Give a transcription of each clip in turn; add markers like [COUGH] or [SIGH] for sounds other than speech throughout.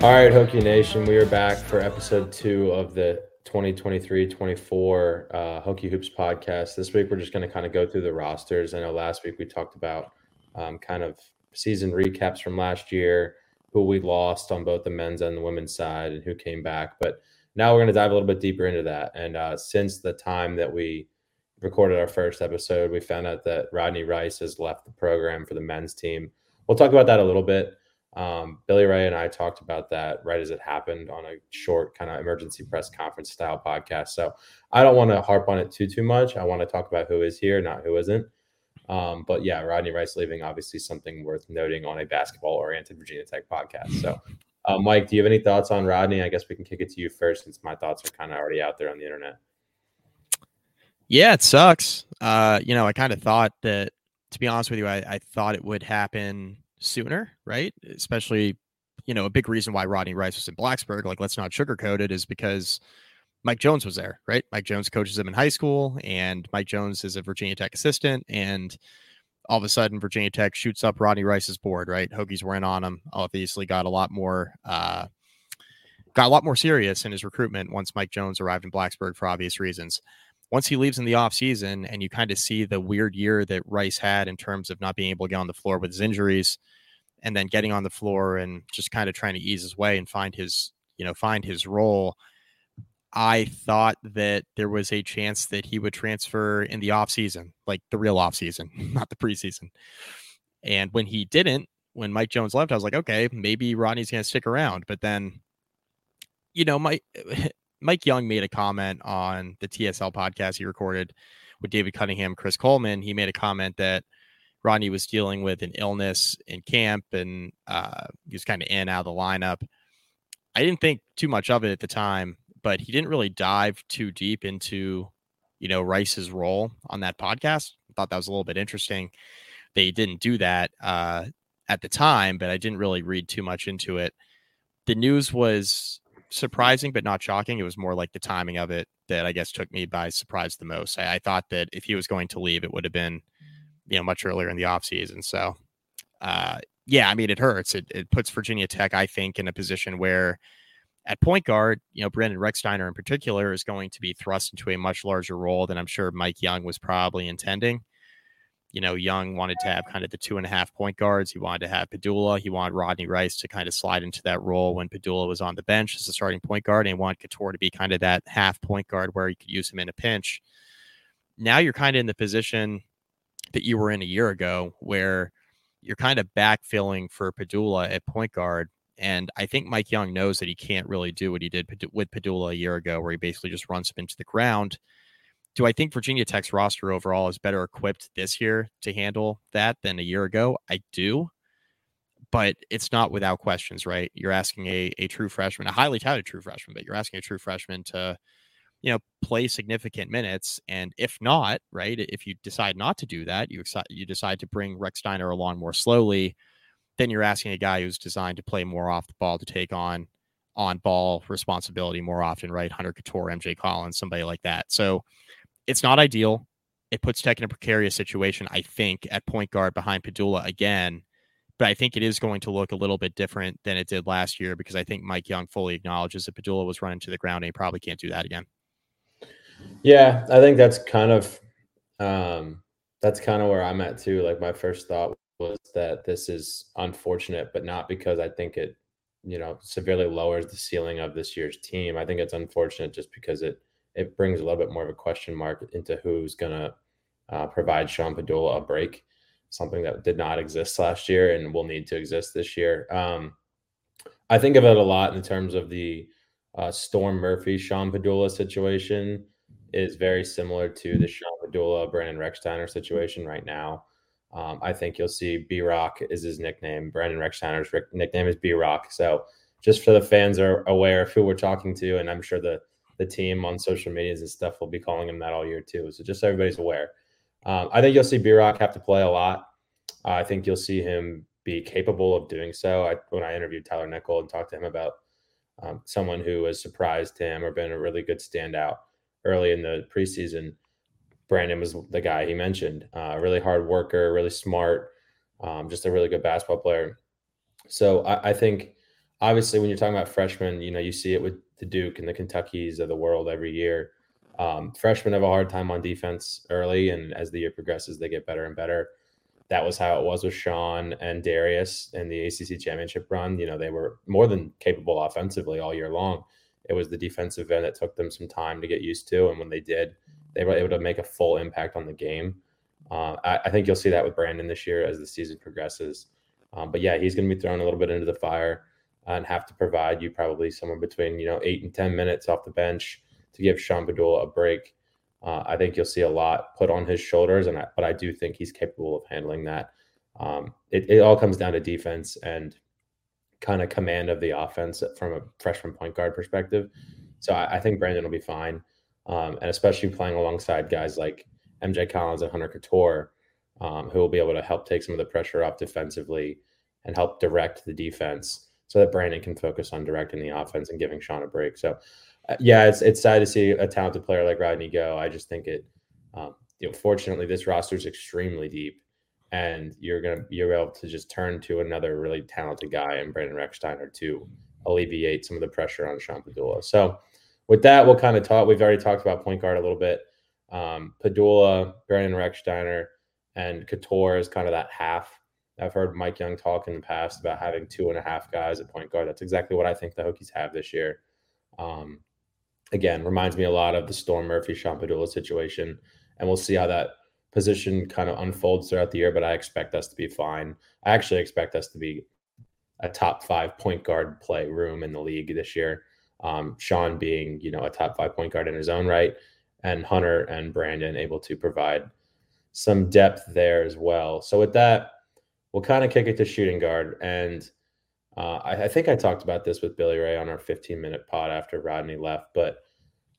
All right, Hokie Nation, we are back for episode two of the 2023-24 uh, Hokie Hoops podcast. This week, we're just going to kind of go through the rosters. I know last week we talked about um, kind of season recaps from last year, who we lost on both the men's and the women's side, and who came back. But now we're going to dive a little bit deeper into that. And uh, since the time that we recorded our first episode, we found out that Rodney Rice has left the program for the men's team. We'll talk about that a little bit. Um, Billy Ray and I talked about that right as it happened on a short kind of emergency press conference style podcast. So I don't want to harp on it too too much. I want to talk about who is here, not who isn't. Um, but yeah, Rodney Rice leaving obviously something worth noting on a basketball oriented Virginia Tech podcast. So, uh, Mike, do you have any thoughts on Rodney? I guess we can kick it to you first, since my thoughts are kind of already out there on the internet. Yeah, it sucks. Uh, you know, I kind of thought that, to be honest with you, I, I thought it would happen sooner, right? Especially, you know, a big reason why Rodney Rice was in Blacksburg, like let's not sugarcoat it, is because Mike Jones was there, right? Mike Jones coaches him in high school, and Mike Jones is a Virginia Tech assistant, and all of a sudden Virginia Tech shoots up Rodney Rice's board, right? Hokies were in on him. Obviously, got a lot more uh, got a lot more serious in his recruitment once Mike Jones arrived in Blacksburg for obvious reasons. Once he leaves in the offseason and you kind of see the weird year that Rice had in terms of not being able to get on the floor with his injuries and then getting on the floor and just kind of trying to ease his way and find his, you know, find his role. I thought that there was a chance that he would transfer in the offseason, like the real offseason, [LAUGHS] not the preseason. And when he didn't, when Mike Jones left, I was like, okay, maybe Rodney's going to stick around. But then, you know, Mike Mike Young made a comment on the TSL podcast he recorded with David Cunningham, Chris Coleman. He made a comment that Rodney was dealing with an illness in camp and uh, he was kind of in out of the lineup. I didn't think too much of it at the time, but he didn't really dive too deep into, you know, Rice's role on that podcast. I thought that was a little bit interesting. They didn't do that uh, at the time, but I didn't really read too much into it. The news was surprising, but not shocking. It was more like the timing of it that I guess took me by surprise the most. I, I thought that if he was going to leave, it would have been, you know, much earlier in the offseason. So, uh, yeah, I mean, it hurts. It, it puts Virginia Tech, I think, in a position where at point guard, you know, Brandon Rechsteiner in particular is going to be thrust into a much larger role than I'm sure Mike Young was probably intending you know, Young wanted to have kind of the two and a half point guards. He wanted to have Pedulla. He wanted Rodney Rice to kind of slide into that role when Pedulla was on the bench as a starting point guard. And he wanted Cattoor to be kind of that half point guard where you could use him in a pinch. Now you're kind of in the position that you were in a year ago where you're kind of backfilling for Pedulla at point guard. And I think Mike Young knows that he can't really do what he did with Pedulla a year ago, where he basically just runs him into the ground do I think Virginia Tech's roster overall is better equipped this year to handle that than a year ago? I do. But it's not without questions, right? You're asking a, a true freshman, a highly touted true freshman, but you're asking a true freshman to, you know, play significant minutes. And if not, right, if you decide not to do that, you you decide to bring Rechsteiner along more slowly, then you're asking a guy who's designed to play more off the ball to take on on ball responsibility more often, right? Hunter Cattoor, MJ Collins, somebody like that. So it's not ideal. It puts Tech in a precarious situation, I think, at point guard behind Pedulla again. But I think it is going to look a little bit different than it did last year because I think Mike Young fully acknowledges that Pedulla was running to the ground and he probably can't do that again. Yeah, I think that's kind of um, that's kind of where I'm at too. Like my first thought was that this is unfortunate, but not because I think it, you know, severely lowers the ceiling of this year's team. I think it's unfortunate just because it it brings a little bit more of a question mark into who's going to uh, provide Sean Pedulla a break, something that did not exist last year and will need to exist this year. Um, I think of it a lot in terms of the uh, Storm Murphy Sean Pedulla situation is very similar to the Sean Pedulla Brandon Rechsteiner situation right now. Um, I think you'll see B Rock is his nickname. Brandon Rechsteiner's nickname is B Rock. So just for the fans are aware of who we're talking to, and I'm sure the the team on social medias and stuff will be calling him that all year too. So just so everybody's aware. Um, I think you'll see B Rock have to play a lot. Uh, I think you'll see him be capable of doing so. I, when I interviewed Tyler Nickel and talked to him about um, someone who has surprised him or been a really good standout early in the preseason, Brandon was the guy he mentioned. Uh, really hard worker, really smart, um, just a really good basketball player. So I, I, think, obviously, when you're talking about freshmen, you know, you see it with the Duke and the Kentuckies of the world every year. Um, freshmen have a hard time on defense early, and as the year progresses, they get better and better that was how it was with Sean and Darius in the ACC championship run. You know, they were more than capable offensively all year long. It was the defensive end that took them some time to get used to. And when they did, they were able to make a full impact on the game. Uh, I, I, think you'll see that with Brandon this year as the season progresses. Um, but yeah, he's going to be thrown a little bit into the fire and have to provide you probably somewhere between, you know, eight and 10 minutes off the bench to give Sean Pedulla a break. Uh, I think you'll see a lot put on his shoulders, and I, but I do think he's capable of handling that. Um, it, it all comes down to defense and kind of command of the offense from a freshman point guard perspective. So I, I think Brandon will be fine, um, and especially playing alongside guys like MJ Collins and Hunter Cattoor, um, who will be able to help take some of the pressure off defensively and help direct the defense, so that Brandon can focus on directing the offense and giving Sean a break. So uh, yeah, it's it's sad to see a talented player like Rodney go. I just think it. Um, you know, fortunately, this roster is extremely deep, and you're gonna you're able to just turn to another really talented guy and Brandon Rechsteiner to alleviate some of the pressure on Sean Pedulla. So, with that, we'll kind of talk. We've already talked about point guard a little bit. Um, Pedulla, Brandon Rechsteiner, and Cattoor is kind of that half. I've heard Mike Young talk in the past about having two and a half guys at point guard. That's exactly what I think the Hokies have this year. Um, again, reminds me a lot of the Storm Murphy Sean Pedulla situation. And we'll see how that position kind of unfolds throughout the year. But I expect us to be fine. I actually expect us to be a top five point guard play room in the league this year. Um, Sean being, you know, a top five point guard in his own right, and Hunter and Brandon able to provide some depth there as well. So with that, we'll kind of kick it to shooting guard. And uh, I, I, think I talked about this with Billy Ray on our 15 minute pod after Rodney left, but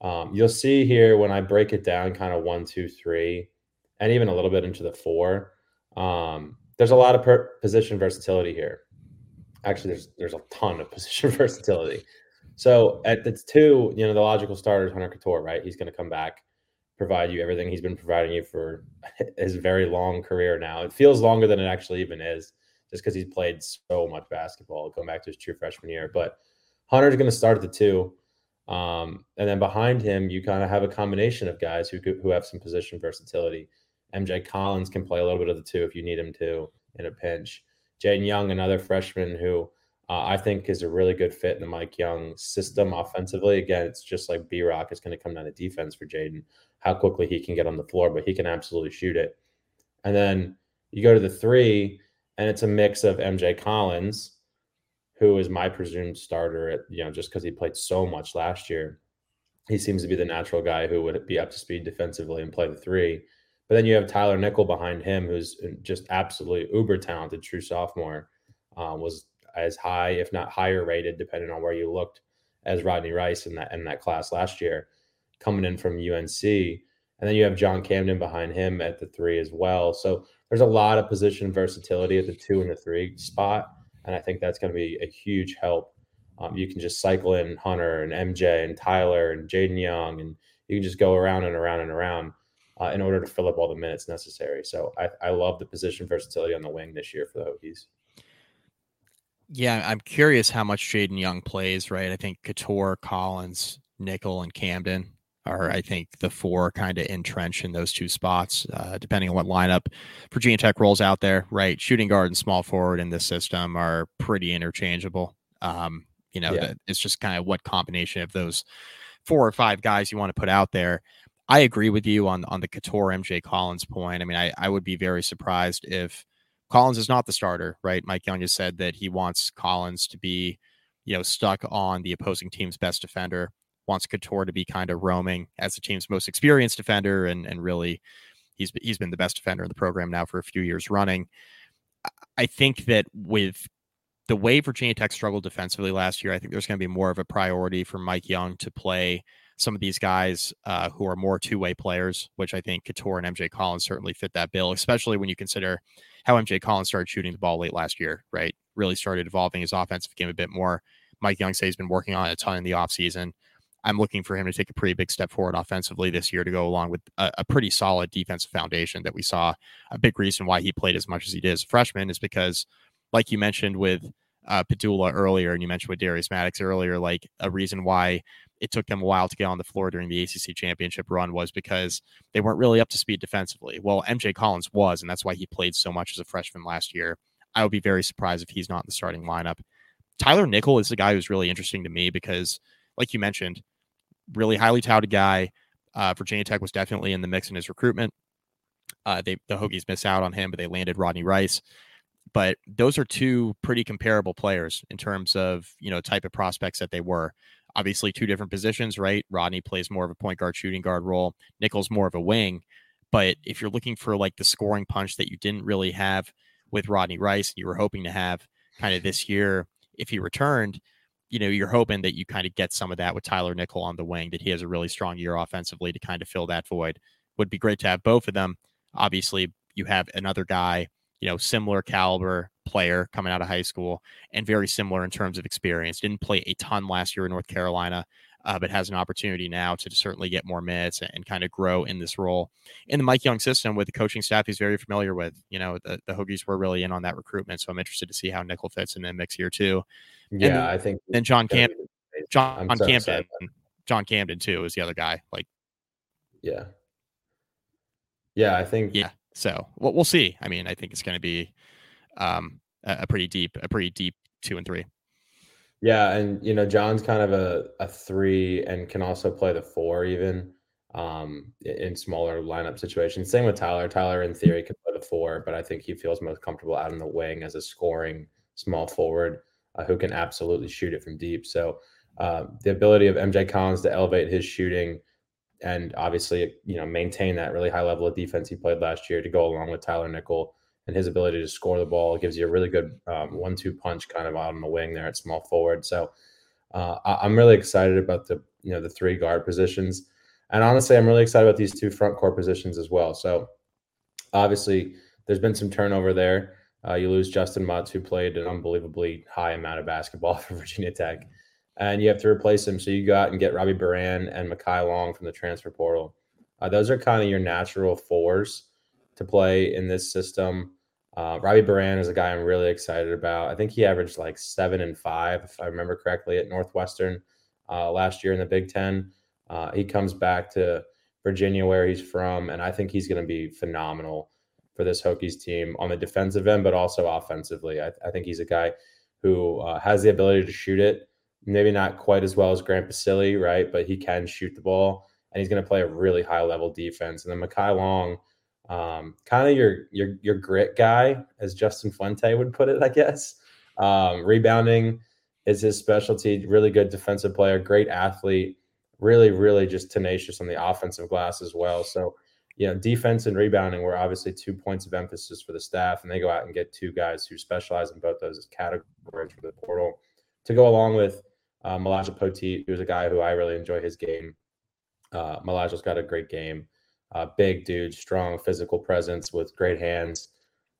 um, you'll see here when I break it down, kind of one, two, three, and even a little bit into the four. Um, there's a lot of per- position versatility here. Actually, there's there's a ton of [LAUGHS] position versatility. So at the two, you know, the logical starter is Hunter Cattoor, right? He's going to come back, provide you everything he's been providing you for his very long career now. It feels longer than it actually even is just because he's played so much basketball going back to his true freshman year. But Hunter's going to start at the two. Um, and then behind him, you kind of have a combination of guys who who have some position versatility. MJ Collins can play a little bit of the two if you need him to in a pinch. Jaden Young, another freshman who uh, I think is a really good fit in the Mike Young system offensively. Again, it's just like B Rock is going to come down to defense for Jaden, how quickly he can get on the floor, but he can absolutely shoot it. And then you go to the three, and it's a mix of MJ Collins, who is my presumed starter at you know just because he played so much last year. He seems to be the natural guy who would be up to speed defensively and play the three. But then you have Tyler Nickel behind him, who's just absolutely uber talented, true sophomore. Um, was as high, if not higher rated, depending on where you looked, as Rodney Rice in that in that class last year, coming in from UNC. And then you have John Camden behind him at the three as well. So there's a lot of position versatility at the two and the three spot, and I think that's going to be a huge help. Um, you can just cycle in Hunter and MJ and Tyler and Jaden Young, and you can just go around and around and around uh, in order to fill up all the minutes necessary. So I, I love the position versatility on the wing this year for the Hokies. Yeah, I'm curious how much Jaden Young plays. Right, I think Cattoor, Collins, Nickel, and Camden are I think the four kind of entrench in those two spots, uh, depending on what lineup Virginia Tech rolls out there. Right, shooting guard and small forward in this system are pretty interchangeable. Um, you know, yeah. it's just kind of what combination of those four or five guys you want to put out there. I agree with you on on the Cattoor MJ Collins point. I mean, I, I would be very surprised if Collins is not the starter, right? Mike Young has said that he wants Collins to be, you know, stuck on the opposing team's best defender, wants Cattoor to be kind of roaming as the team's most experienced defender, and and really he's he's been the best defender in the program now for a few years running. I think that with the way Virginia Tech struggled defensively last year, I think there's going to be more of a priority for Mike Young to play some of these guys uh, who are more two way players, which I think Cattoor and MJ Collins certainly fit that bill, especially when you consider how MJ Collins started shooting the ball late last year, right? Really started evolving his offensive game a bit more. Mike Young says he's been working on it a ton in the offseason. I'm looking for him to take a pretty big step forward offensively this year to go along with a, a, pretty solid defensive foundation that we saw. A big reason why he played as much as he did as a freshman is because, like you mentioned with uh, Pedulla earlier, and you mentioned with Darius Maddox earlier, like a reason why it took them a while to get on the floor during the ACC championship run was because they weren't really up to speed defensively. Well, MJ Collins was, and that's why he played so much as a freshman last year. I would be very surprised if he's not in the starting lineup. Tyler Nickel is the guy who's really interesting to me because, like you mentioned, really highly touted guy. Uh, Virginia Tech was definitely in the mix in his recruitment. Uh, they the Hokies miss out on him, but they landed Rodney Rice. But those are two pretty comparable players in terms of you know type of prospects that they were. Obviously, two different positions, right? Rodney plays more of a point guard, shooting guard role. Nickel's more of a wing. But if you're looking for like the scoring punch that you didn't really have with Rodney Rice, you were hoping to have kind of this year if he returned, you know, you're hoping that you kind of get some of that with Tyler Nickel on the wing, that he has a really strong year offensively to kind of fill that void. Would be great to have both of them. Obviously, you have another guy, you know, similar caliber player coming out of high school and very similar in terms of experience. Didn't play a ton last year in North Carolina, uh, but has an opportunity now to certainly get more minutes and, and, kind of grow in this role in the Mike Young system with the coaching staff he's very familiar with. You know, the, the Hokies were really in on that recruitment, so I'm interested to see how Nickel fits in the mix here too. Yeah, then, I think. And John Camp, John so Camden, John Camden too is the other guy. Like, yeah, yeah, I think. Yeah, so we'll, we'll see. I mean, I think it's going to be um, a, a pretty deep, a pretty deep two and three. Yeah, and you know, John's kind of a, a three and can also play the four even um, in smaller lineup situations. Same with Tyler. Tyler, in theory, can play the four, but I think he feels most comfortable out in the wing as a scoring small forward uh, who can absolutely shoot it from deep. So uh, the ability of MJ Collins to elevate his shooting and obviously, you know, maintain that really high level of defense he played last year to go along with Tyler Nickel and his ability to score the ball gives you a really good um, one-two punch kind of out on the wing there at small forward. So uh, I- am really excited about the you know the three guard positions, and honestly, I'm really excited about these two front court positions as well. So obviously, there's been some turnover there. Uh, you lose Justin Mutts, who played an unbelievably high amount of basketball [LAUGHS] for Virginia Tech, and you have to replace him. So you go out and get Robbie Beran and Mekhi Long from the transfer portal. Uh, those are kind of your natural fours to play in this system. Uh, Robbie Beran is a guy I'm really excited about. I think he averaged like seven and five, if I remember correctly, at Northwestern uh, last year in the Big Ten. Uh, he comes back to Virginia, where he's from, and I think he's going to be phenomenal for this Hokies team on the defensive end, but also offensively. I, I think he's a guy who uh, has the ability to shoot it. Maybe not quite as well as Grant Basile, right? But he can shoot the ball, and he's going to play a really high level defense. And then Mekhi Long um, kind of your your your grit guy, as Justin Fuente would put it, I guess. Um, rebounding is his specialty. Really good defensive player, great athlete, really, really just tenacious on the offensive glass as well. So, you know, defense and rebounding were obviously two points of emphasis for the staff, and they go out and get two guys who specialize in both those categories for the portal to go along with uh, Mylyjael Poteet, who's a guy who I really enjoy his game. Uh, Mylyjael's got a great game. Uh, big dude, strong physical presence with great hands,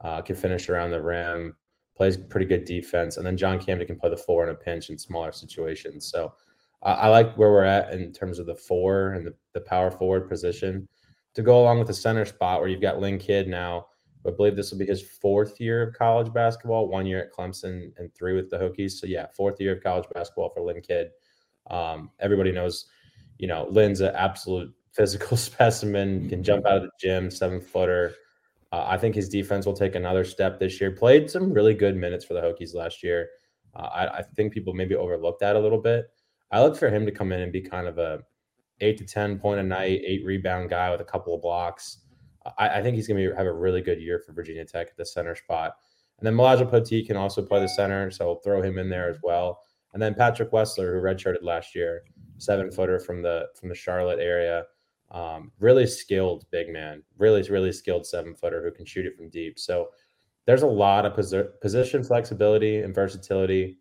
uh, can finish around the rim, plays pretty good defense. And then John Camden can play the four in a pinch in smaller situations. So uh, I like where we're at in terms of the four and the, the power forward position to go along with the center spot where you've got Lynn Kidd now. I believe this will be his fourth year of college basketball, one year at Clemson and three with the Hokies. So yeah, fourth year of college basketball for Lynn Kidd. Um, everybody knows, you know, Lynn's an absolute physical [LAUGHS] specimen, can jump out of the gym, seven footer. Uh, I think his defense will take another step this year. Played some really good minutes for the Hokies last year. Uh, I, I, think people maybe overlooked that a little bit. I look for him to come in and be kind of a eight to ten point a night, eight rebound guy with a couple of blocks. I, I think he's going to have a really good year for Virginia Tech at the center spot. And then Mylyjael Poteet can also play the center, so we'll throw him in there as well. And then Patrick Wessler, who redshirted last year, seven footer from the from the Charlotte area, um, really skilled big man, really really skilled seven footer who can shoot it from deep. So there's a lot of posi- position flexibility and versatility,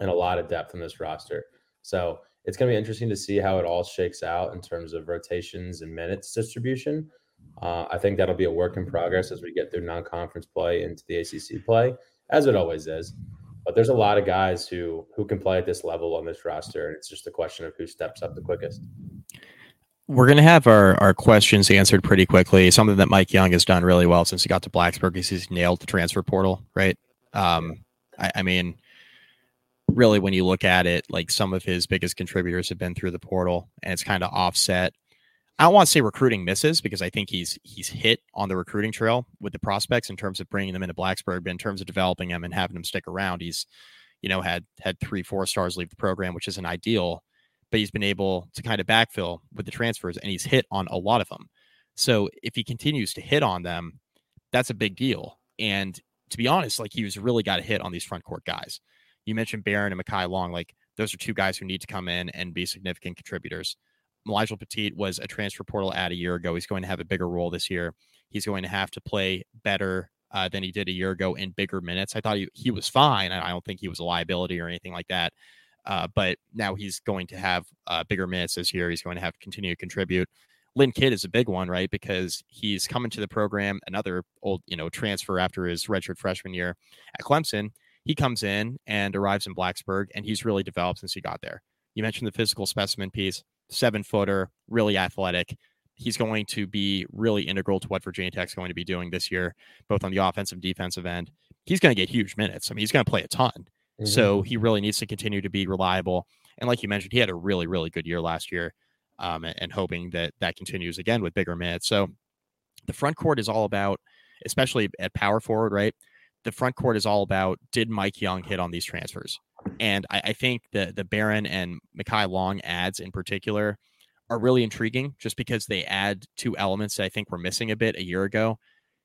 and a lot of depth in this roster. So it's going to be interesting to see how it all shakes out in terms of rotations and minutes distribution. Uh, I think that'll be a work in progress as we get through non-conference play into the ACC play, as it always is. But there's a lot of guys who who can play at this level on this roster, and it's just a question of who steps up the quickest. We're going to have our, our questions answered pretty quickly. Something that Mike Young has done really well since he got to Blacksburg is he's nailed the transfer portal, right? Um, I, I mean, really, when you look at it, like some of his biggest contributors have been through the portal, and it's kind of offset I don't want to say recruiting misses because I think he's he's hit on the recruiting trail with the prospects in terms of bringing them into Blacksburg, but in terms of developing them and having them stick around, he's you know had had three four stars leave the program, which isn't ideal, but he's been able to kind of backfill with the transfers, and he's hit on a lot of them. So if he continues to hit on them, that's a big deal. And to be honest, like he really got a hit on these front court guys. You mentioned Beran and Mekhi Long, like those are two guys who need to come in and be significant contributors. Elijah Poteet was a transfer portal ad a year ago. He's going to have a bigger role this year. He's going to have to play better uh, than he did a year ago in bigger minutes. I thought he, he was fine. I don't think he was a liability or anything like that. Uh, but now he's going to have uh, bigger minutes this year. He's going to have to continue to contribute. Lynn Kidd is a big one, right? Because he's coming to the program, another old, you know, transfer after his redshirt freshman year at Clemson. He comes in and arrives in Blacksburg, and he's really developed since he got there. You mentioned the physical specimen piece seven footer, really athletic. He's going to be really integral to what Virginia Tech's going to be doing this year, both on the offensive defensive end. He's going to get huge minutes. I mean, he's going to play a ton. Mm-hmm. So he really needs to continue to be reliable. And like you mentioned, he had a really, really good year last year, um, and, and hoping that that continues again with bigger minutes. So the front court is all about, especially at power forward, right? The front court is all about did Mike Young hit on these transfers? And I, I think the the Beran and Mekhi Long ads in particular are really intriguing just because they add two elements that I think were missing a bit a year ago.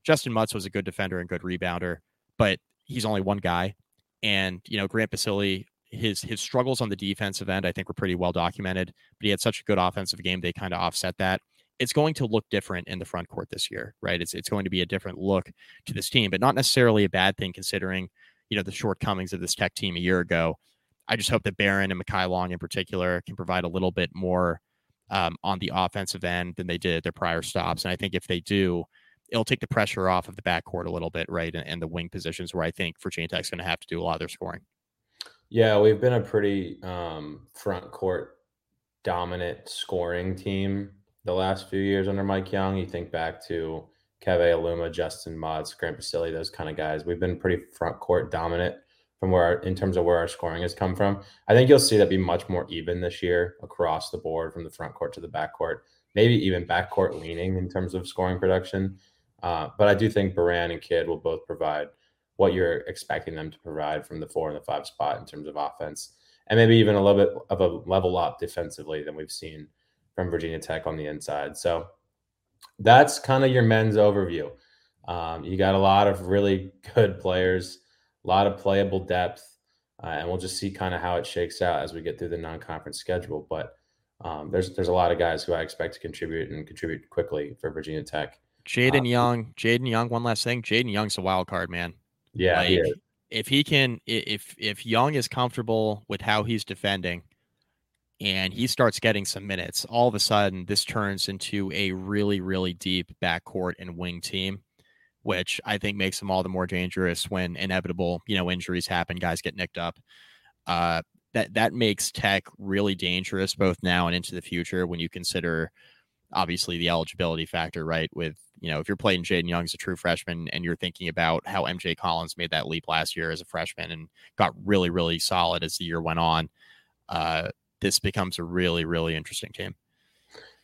Justin Mutts was a good defender and good rebounder, but he's only one guy. And, you know, Grant Basile, his his struggles on the defensive end, I think were pretty well documented, but he had such a good offensive game, they kind of offset that. It's going to look different in the front court this year, right? It's it's going to be a different look to this team, but not necessarily a bad thing considering you know the shortcomings of this tech team a year ago. I just hope that Beran and Mekhi Long in particular can provide a little bit more um, on the offensive end than they did at their prior stops. And I think if they do, it'll take the pressure off of the backcourt a little bit, right? And, and the wing positions where I think Virginia Tech's going to have to do a lot of their scoring. Yeah, we've been a pretty um, front court dominant scoring team the last few years under Mike Young. You think back to Keve Aluma, Justin Mutts, Grant Basile, those kind of guys. We've been pretty front court dominant from where our, in terms of where our scoring has come from. I think you'll see that be much more even this year across the board from the front court to the back court, maybe even back court leaning in terms of scoring production. Uh, but I do think Beran and Kidd will both provide what you're expecting them to provide from the four and the five spot in terms of offense, and maybe even a little bit of a level up defensively than we've seen from Virginia Tech on the inside. So that's kind of your men's overview. Um, you got a lot of really [LAUGHS] good players, a lot of playable depth, uh, and we'll just see kind of how it shakes out as we get through the non-conference schedule. But um, there's there's a lot of guys who I expect to contribute and contribute quickly for Virginia Tech. Jaden um, Young, Jaden Young. One last thing, Jaden Young's a wild card, man. Yeah, like, if he can, if if Young is comfortable with how he's defending, and he starts getting some minutes, all of a sudden this turns into a really, really deep backcourt and wing team, which I think makes them all the more dangerous when inevitable, you know, injuries happen, guys get nicked up. Uh, that that makes Tech really dangerous both now and into the future when you consider obviously the eligibility factor, right? With you know, if you're playing Jaden Young as a true freshman and you're thinking about how MJ Collins made that leap last year as a freshman and got really, really solid as the year went on. Uh, this becomes a really, really interesting team.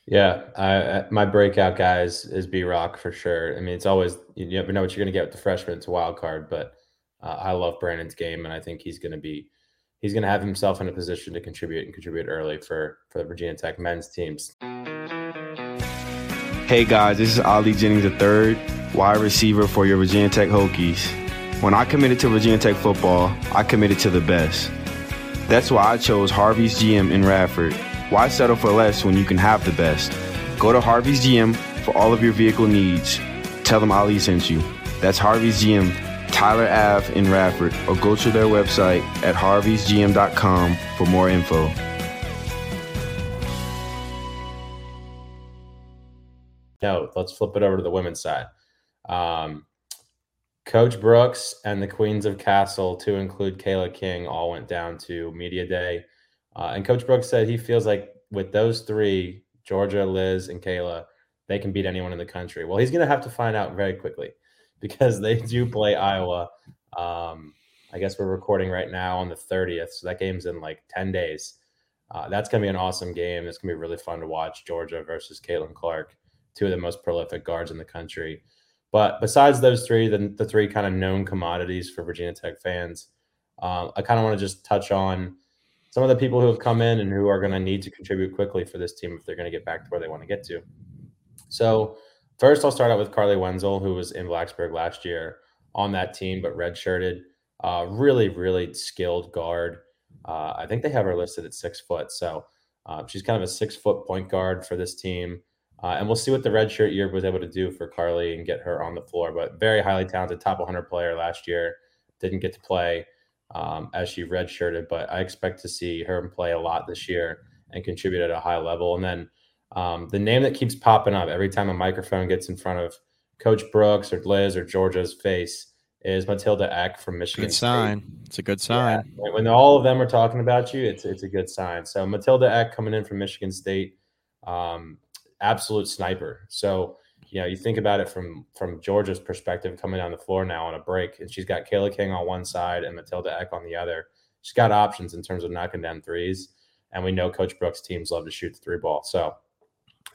Yeah, I, my breakout guys is B Rock for sure. I mean, it's always you never know what you're going to get with the freshman. It's a wild card, but uh, I love Brandon's game, and I think he's going to be he's going to have himself in a position to contribute and contribute early for for the Virginia Tech men's teams. Hey guys, this is Ali Jennings III, wide receiver for your Virginia Tech Hokies. When I committed to Virginia Tech football, I committed to the best. That's why I chose Harvey's GM in Radford. Why settle for less when you can have the best? Go to Harvey's GM for all of your vehicle needs. Tell them Ali sent you. That's Harvey's GM, Tyler Ave in Radford, or go to their website at harveysgm.com for more info. No, let's flip it over to the women's side. Um, Coach Brooks and the Queens of Cassell, to include Kayla King, all went down to Media Day. Uh, and Coach Brooks said he feels like with those three, Georgia, Liz, and Kayla, they can beat anyone in the country. Well, he's going to have to find out very quickly [LAUGHS] because they do play Iowa. Um, I guess we're recording right now on the 30th. So that game's in like 10 days. Uh, that's going to be an awesome game. It's going to be really fun to watch Georgia versus Caitlin Clark, two of the most prolific guards in the country. But besides those three, the, the three kind of known commodities for Virginia Tech fans, uh, I kind of want to just touch on some of the people who have come in and who are going to need to contribute quickly for this team if they're going to get back to where they want to get to. So, first, I'll start out with Carleigh Wenzel, who was in Blacksburg last year on that team, but redshirted. Uh, really, really skilled guard. Uh, I think they have her listed at six foot. So, uh, she's kind of a six foot point guard for this team. Uh, and we'll see what the redshirt year was able to do for Carly and get her on the floor. But very highly talented, top 100 player last year. Didn't get to play um, as she redshirted, but I expect to see her play a lot this year and contribute at a high level. And then um, the name that keeps popping up every time a microphone gets in front of Coach Brooks or Liz or Georgia's face is Matilda Ekh from Michigan. Good sign. State. It's a good sign. Yeah. When all of them are talking about you, it's it's a good sign. So Matilda Ekh coming in from Michigan State. Um, absolute sniper. So you know, you think about it from from Georgia's perspective, coming down the floor now on a break, and she's got Kayla King on one side and Matilda Ekh on the other. She's got options in terms of knocking down threes, and we know Coach Brooks' teams love to shoot the three ball. So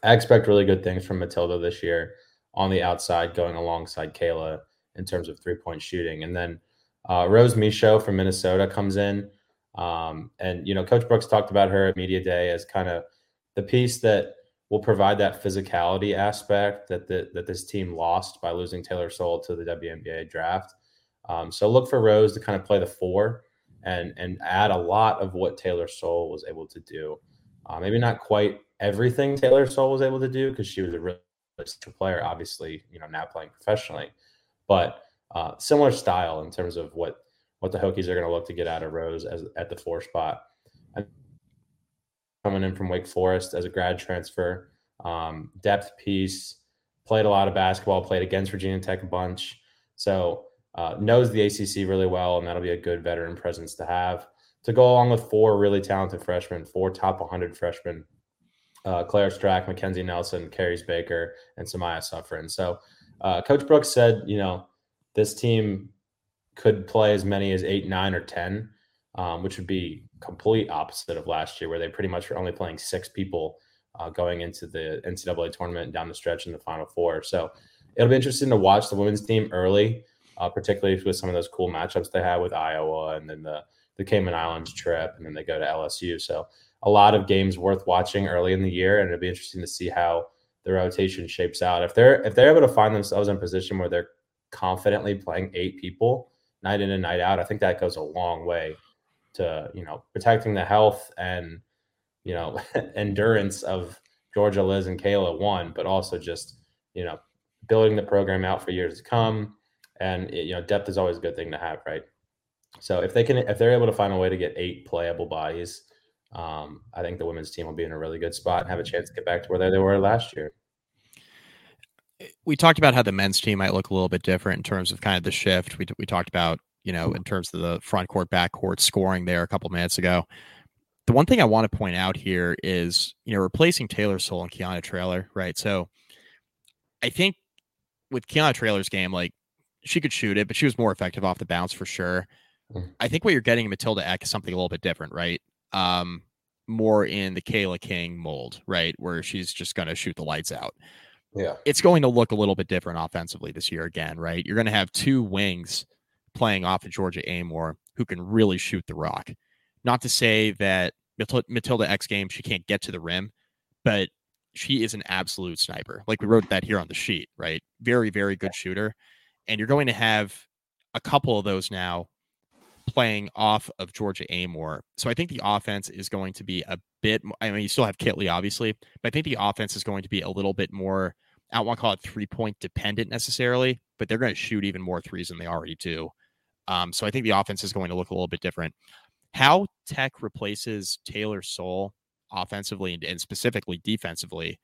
I expect really good things from Matilda this year on the outside, going alongside Kayla in terms of three point shooting, and then uh, Rose Micheaux from Minnesota comes in. Um, and you know, Coach Brooks talked about her at media day as kind of the piece that will provide that physicality aspect that the, that this team lost by losing Taylor Soule to the WNBA draft. Um, so look for Rose to kind of play the four and and add a lot of what Taylor Soule was able to do. Uh, maybe not quite everything Taylor Soule was able to do because she was a really good player, obviously, you know, now playing professionally, but uh, similar style in terms of what what the Hokies are going to look to get out of Rose as at the four spot coming in from Wake Forest as a grad transfer. Um, depth piece, played a lot of basketball, played against Virginia Tech a bunch. So uh, knows the ACC really well, and that'll be a good veteran presence to have to go along with four really talented freshmen, four top 100 freshmen. Uh, Claire Strack, Mackenzie Nelson, Carys Baker, and Samaya Suffren. So, uh, Coach Brooks said, you know, this team could play as many as eight, nine, or 10, um, which would be complete opposite of last year, where they pretty much were only playing six people uh, going into the NCAA tournament and down the stretch in the Final Four. So it'll be interesting to watch the women's team early, uh, particularly with some of those cool matchups they have with Iowa and then the the Cayman Islands trip, and then they go to LSU. So a lot of games worth watching early in the year, and it'll be interesting to see how the rotation shapes out. If they're if they're able to find themselves in a position where they're confidently playing eight people night in and night out, I think that goes a long way to you know protecting the health and you know [LAUGHS] endurance of Georgia, Liz, and Kayla one, but also just you know building the program out for years to come. And it, you know depth is always a good thing to have, right? So if they can, if they're able to find a way to get eight playable bodies, um, I think the women's team will be in a really good spot and have a chance to get back to where they were last year. We talked about how the men's team might look a little bit different in terms of kind of the shift. We we talked about you know, in terms of the front court, back court scoring there a couple minutes ago. The one thing I want to point out here is, you know, replacing Taylor Soule and Kiana Traylor, right? So I think with Kiana Traylor's game, like she could shoot it, but she was more effective off the bounce for sure. Mm. I think what you're getting in Matilda Ekh is something a little bit different, right? Um, more in the Kayla King mold, right? Where she's just going to shoot the lights out. Yeah. It's going to look a little bit different offensively this year again, right? You're going to have two wings playing off of Georgia Amoore who can really shoot the rock. Not to say that Matilda Ekh's game she can't get to the rim, but she is an absolute sniper. Like we wrote that here on the sheet, right? Very, very good shooter. And you're going to have a couple of those now playing off of Georgia Amoore. So I think the offense is going to be a bit. I mean, you still have Kitley, obviously, but I think the offense is going to be a little bit more. I don't want to call it three point dependent necessarily, but they're going to shoot even more threes than they already do. Um, so I think the offense is going to look a little bit different. How Tech replaces Taylor Soule offensively and, and specifically defensively,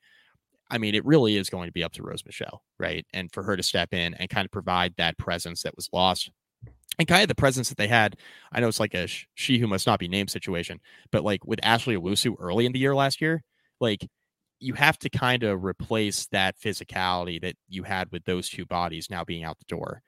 I mean, it really is going to be up to Rose Micheaux, right? And for her to step in and kind of provide that presence that was lost and kind of the presence that they had. I know it's like a sh- she who must not be named situation, but like with Ashley Owusu early in the year last year, like you have to kind of replace that physicality that you had with those two bodies now being out the door.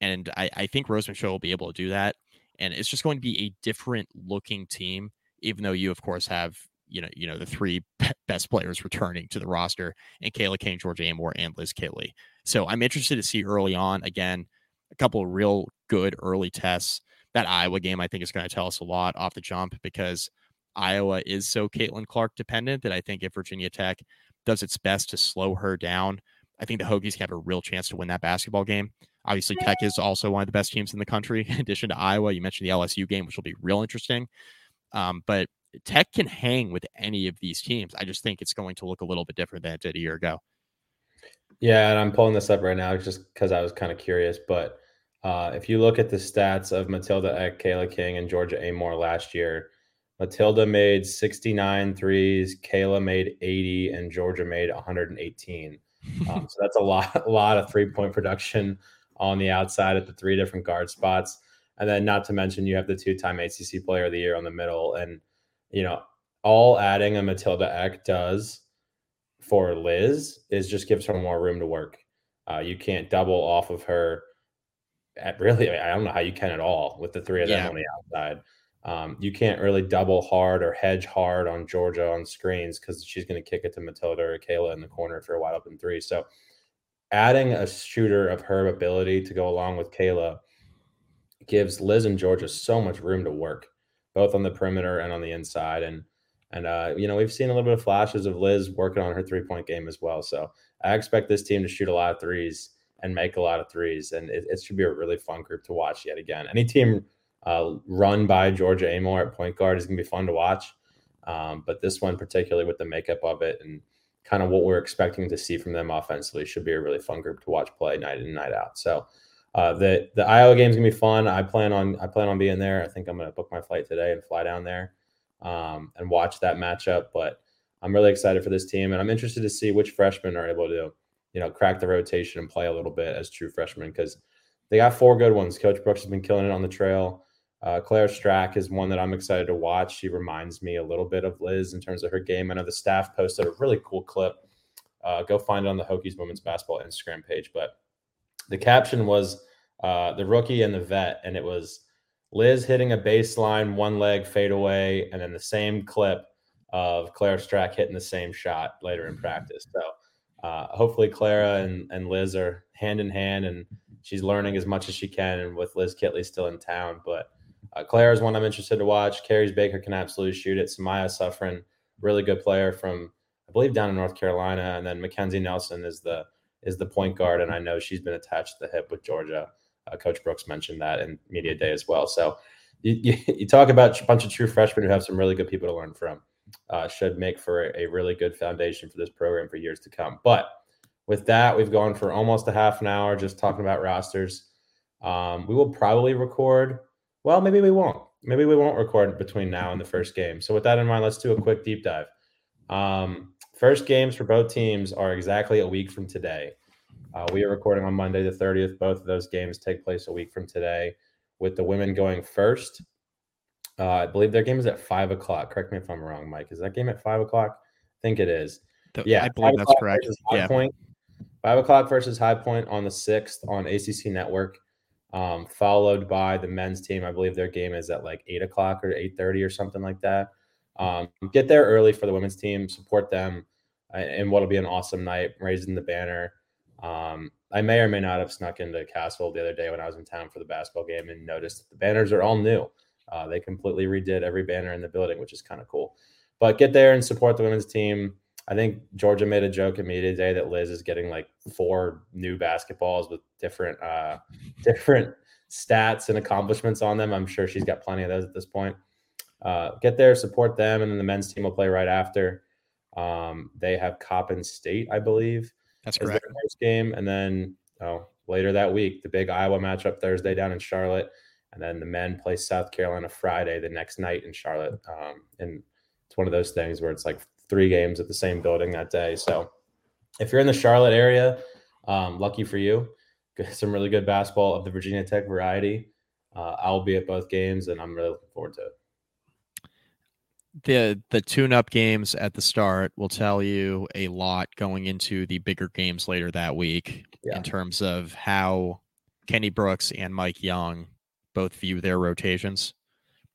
And I, I think Rose Micheaux mm-hmm. will be able to do that. And it's just going to be a different looking team, even though you, of course, have you know, you know, the three [LAUGHS] best players returning to the roster and Kayla King, Georgia Amoore, and Liz Kitley. So I'm interested to see early on again a couple of real good early tests. That Iowa game, I think, is going to tell us a lot off the jump because Iowa is so Caitlin Clark dependent that I think if Virginia Tech does its best to slow her down, I think the Hokies have a real chance to win that basketball game. Obviously, Tech is also one of the best teams in the country. [LAUGHS] In addition to Iowa, you mentioned the LSU game, which will be real interesting. Um, but Tech can hang with any of these teams. I just think it's going to look a little bit different than it did a year ago. Yeah, and I'm pulling this up right now just because I was kind of curious. But uh, if you look at the stats of Matilda Ekh, Kayla King, and Georgia Amoore last year, Matilda made 69 threes, Kayla made 80, and Georgia made 118. [LAUGHS] Um, so that's a lot, [LAUGHS] a lot of three point production on the outside at the three different guard spots. And then, not to mention, you have the two time ACC Player of the Year on the middle. And, you know, all adding a Matilda Ekh does for Liz is just gives her more room to work. Uh, you can't double off of her. At really, I don't know how you can at all with the three of them Yeah. on the outside. Um, you can't really double hard or hedge hard on Georgia on screens because she's going to kick it to Matilda or Kayla in the corner for a wide open three. So, adding a shooter of her ability to go along with Kayla gives Liz and Georgia so much room to work, both on the perimeter and on the inside. And and uh, you know, we've seen a little bit of flashes of Liz working on her three point game as well. So I expect this team to shoot a lot of threes and make a lot of threes, and it, it should be a really fun group to watch yet again. Any team uh, run by Georgia Amoore at point guard is going to be fun to watch. Um, but this one, particularly with the makeup of it and kind of what we're expecting to see from them offensively, should be a really fun group to watch play night in and night out. So uh, the the Iowa game's gonna be fun. I plan on I plan on being there. I think I'm gonna book my flight today and fly down there um, and watch that matchup. But I'm really excited for this team, and I'm interested to see which freshmen are able to, you know, crack the rotation and play a little bit as true freshmen because they got four good ones. Coach Brooks has been killing it on the trail. Uh, Claire Strack is one that I'm excited to watch. She reminds me a little bit of Liz in terms of her game. I know the staff posted a really cool clip. Uh, go find it on the Hokies women's basketball Instagram page. But the caption was uh, the rookie and the vet, and it was Liz hitting a baseline one leg fadeaway, and then the same clip of Claire Strack hitting the same shot later in practice. So uh, hopefully Clara and, and Liz are hand in hand, and she's learning as much as she can. And with Liz Kitley still in town, but uh, Claire is one I'm interested to watch. Carys Baker can absolutely shoot it. Samaya Suffren, really good player from I believe down in North Carolina, and then Mackenzie Nelson is the is the point guard, and I know she's been attached to the hip with Georgia. Uh, Coach Brooks mentioned that in media day as well. So you, you, [LAUGHS] you talk about a bunch of true freshmen who have some really good people to learn from. Uh, should make for a, a really good foundation for this program for years to come. But with that, we've gone for almost a half an hour just talking about rosters. Um, we will probably record. Well, maybe we won't. Maybe we won't record between now and the first game. So with that in mind, let's do a quick deep dive. Um, first games for both teams are exactly a week from today. Uh, we are recording on Monday the 30th. Both of those games take place a week from today, with the women going first. Uh, I believe their game is at five o'clock. Correct me if I'm wrong, Mike. Is that game at five o'clock? I think it is. Th- Yeah, I believe that's correct. High Yeah. Point. Five o'clock versus High Point on the sixth on ACC Network, um, followed by the men's team. I believe their game is at like eight o'clock or eight thirty or something like that. Um, get there early for the women's team. Support them, uh, and what'll be an awesome night, raising the banner. Um, I may or may not have snuck into Cassell the other day when I was in town for the basketball game and noticed that the banners are all new. Uh, they completely redid every banner in the building, which is kind of cool. But get there and support the women's team. I think Georgia made a joke at media today that Liz is getting like four new basketballs with different uh, [LAUGHS] different stats and accomplishments on them. I'm sure she's got plenty of those at this point. Uh, get there, support them, and then the men's team will play right after. Um, they have Coppin State, I believe, That's correct. game, and then oh, later that week, the big Iowa matchup Thursday down in Charlotte, and then the men play South Carolina Friday the next night in Charlotte. Um, and it's one of those things where it's like three games at the same building that day. So if you're in the Charlotte area, um, lucky for you, [LAUGHS] some really good basketball of the Virginia Tech variety. Uh, I'll be at both games, and I'm really looking forward to it. the the tune up games at the start will tell you a lot going into the bigger games later that week Yeah. in terms of how Kenny Brooks and Mike Young both view their rotations.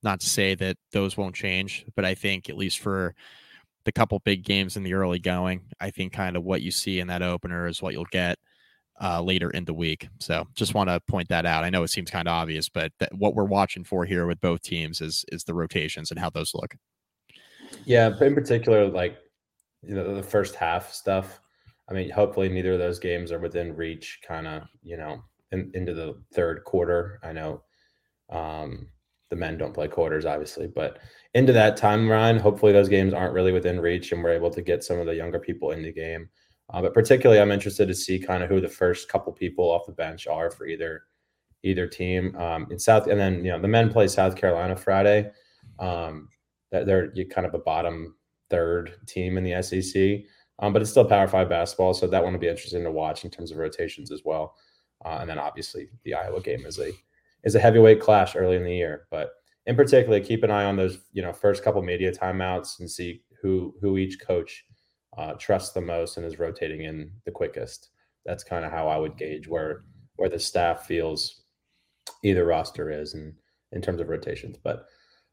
Not to say that those won't change, but I think at least for the couple big games in the early going, I think kind of what you see in that opener is what you'll get uh, later in the week. So just want to point that out. I know it seems kind of obvious, but that, what we're watching for here with both teams is is the rotations and how those look. Yeah, in particular, like you know, the first half stuff. I mean, hopefully neither of those games are within reach, kind of, you know, in, into the third quarter. I know um, the men don't play quarters, obviously, but into that time run, hopefully those games aren't really within reach and we're able to get some of the younger people in the game. Uh, but particularly, I'm interested to see kind of who the first couple people off the bench are for either either team. Um, in South, and then you know the men play South Carolina Friday. Um, that they're kind of a bottom third team in the SEC, um, but it's still Power Five basketball, so that one will be interesting to watch in terms of rotations as well. Uh, and then obviously the Iowa game is a is a heavyweight clash early in the year, but in particular, keep an eye on those you know first couple media timeouts and see who who each coach uh, trusts the most and is rotating in the quickest. That's kind of how I would gauge where where the staff feels either roster is and in terms of rotations. But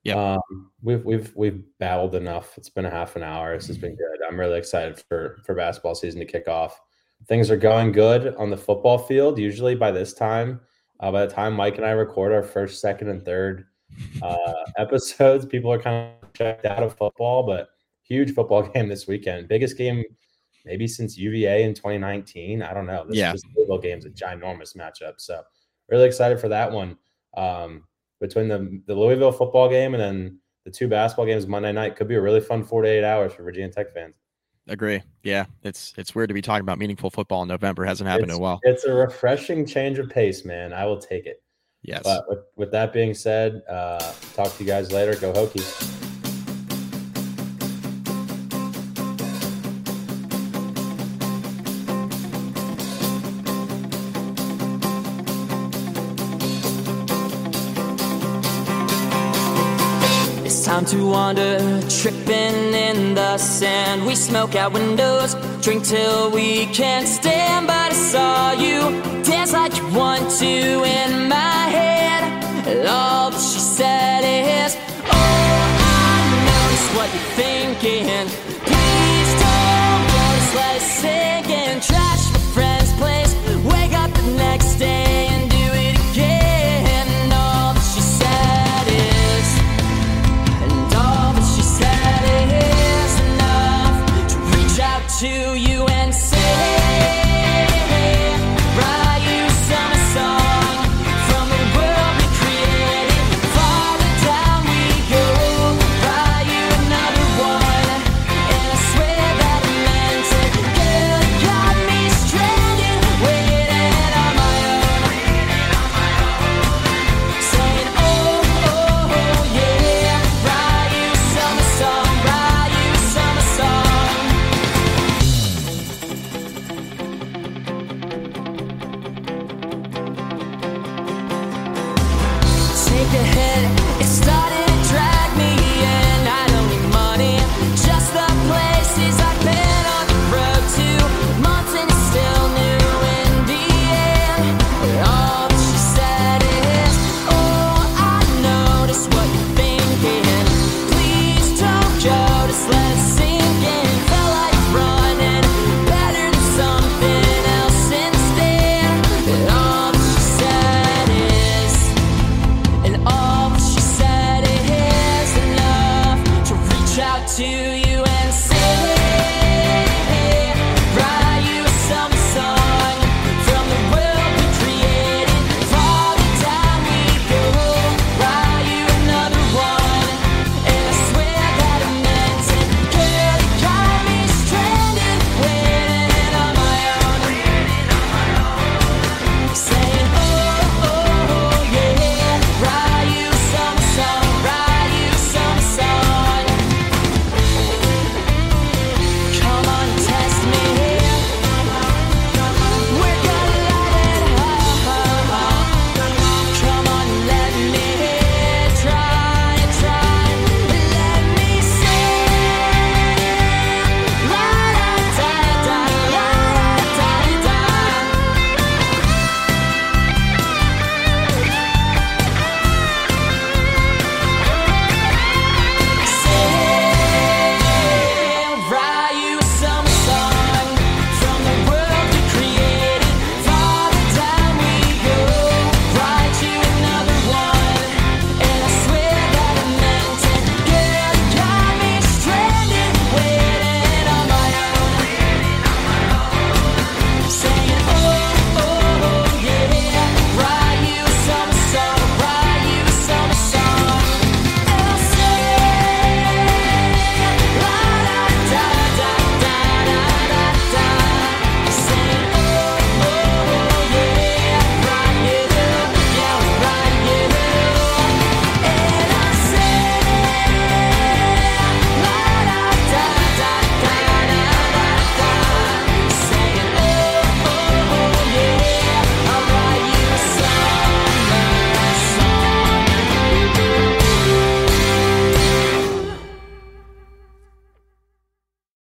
yeah, um, we've we've we've babbled enough. It's been a half an hour. This has been good. I'm really excited for for basketball season to kick off. Things are going good on the football field. Usually by this time, uh, by the time Mike and I record our first, second, and third uh, episodes, people are kind of checked out of football. But huge football [LAUGHS] game this weekend. Biggest game maybe since UVA in 2019. I don't know. This, Yeah. this Louisville game is a ginormous matchup. So really excited for that one. Um, between the the Louisville football game and then the two basketball games Monday night could be a really fun 48 hours for Virginia Tech fans. Agree. Yeah, it's it's weird to be talking about meaningful football in November. Hasn't happened in a while. It's a refreshing change of pace, man. I will take it. Yes. But with, with that being said, uh, talk to you guys later. Go Hokies. It's time to wander, tripping in the sand. We smoke out windows, drink till we can't stand. But I saw you dance like you want to in my head. All that she said is, Oh, I know just what you're thinking. Please don't go, just let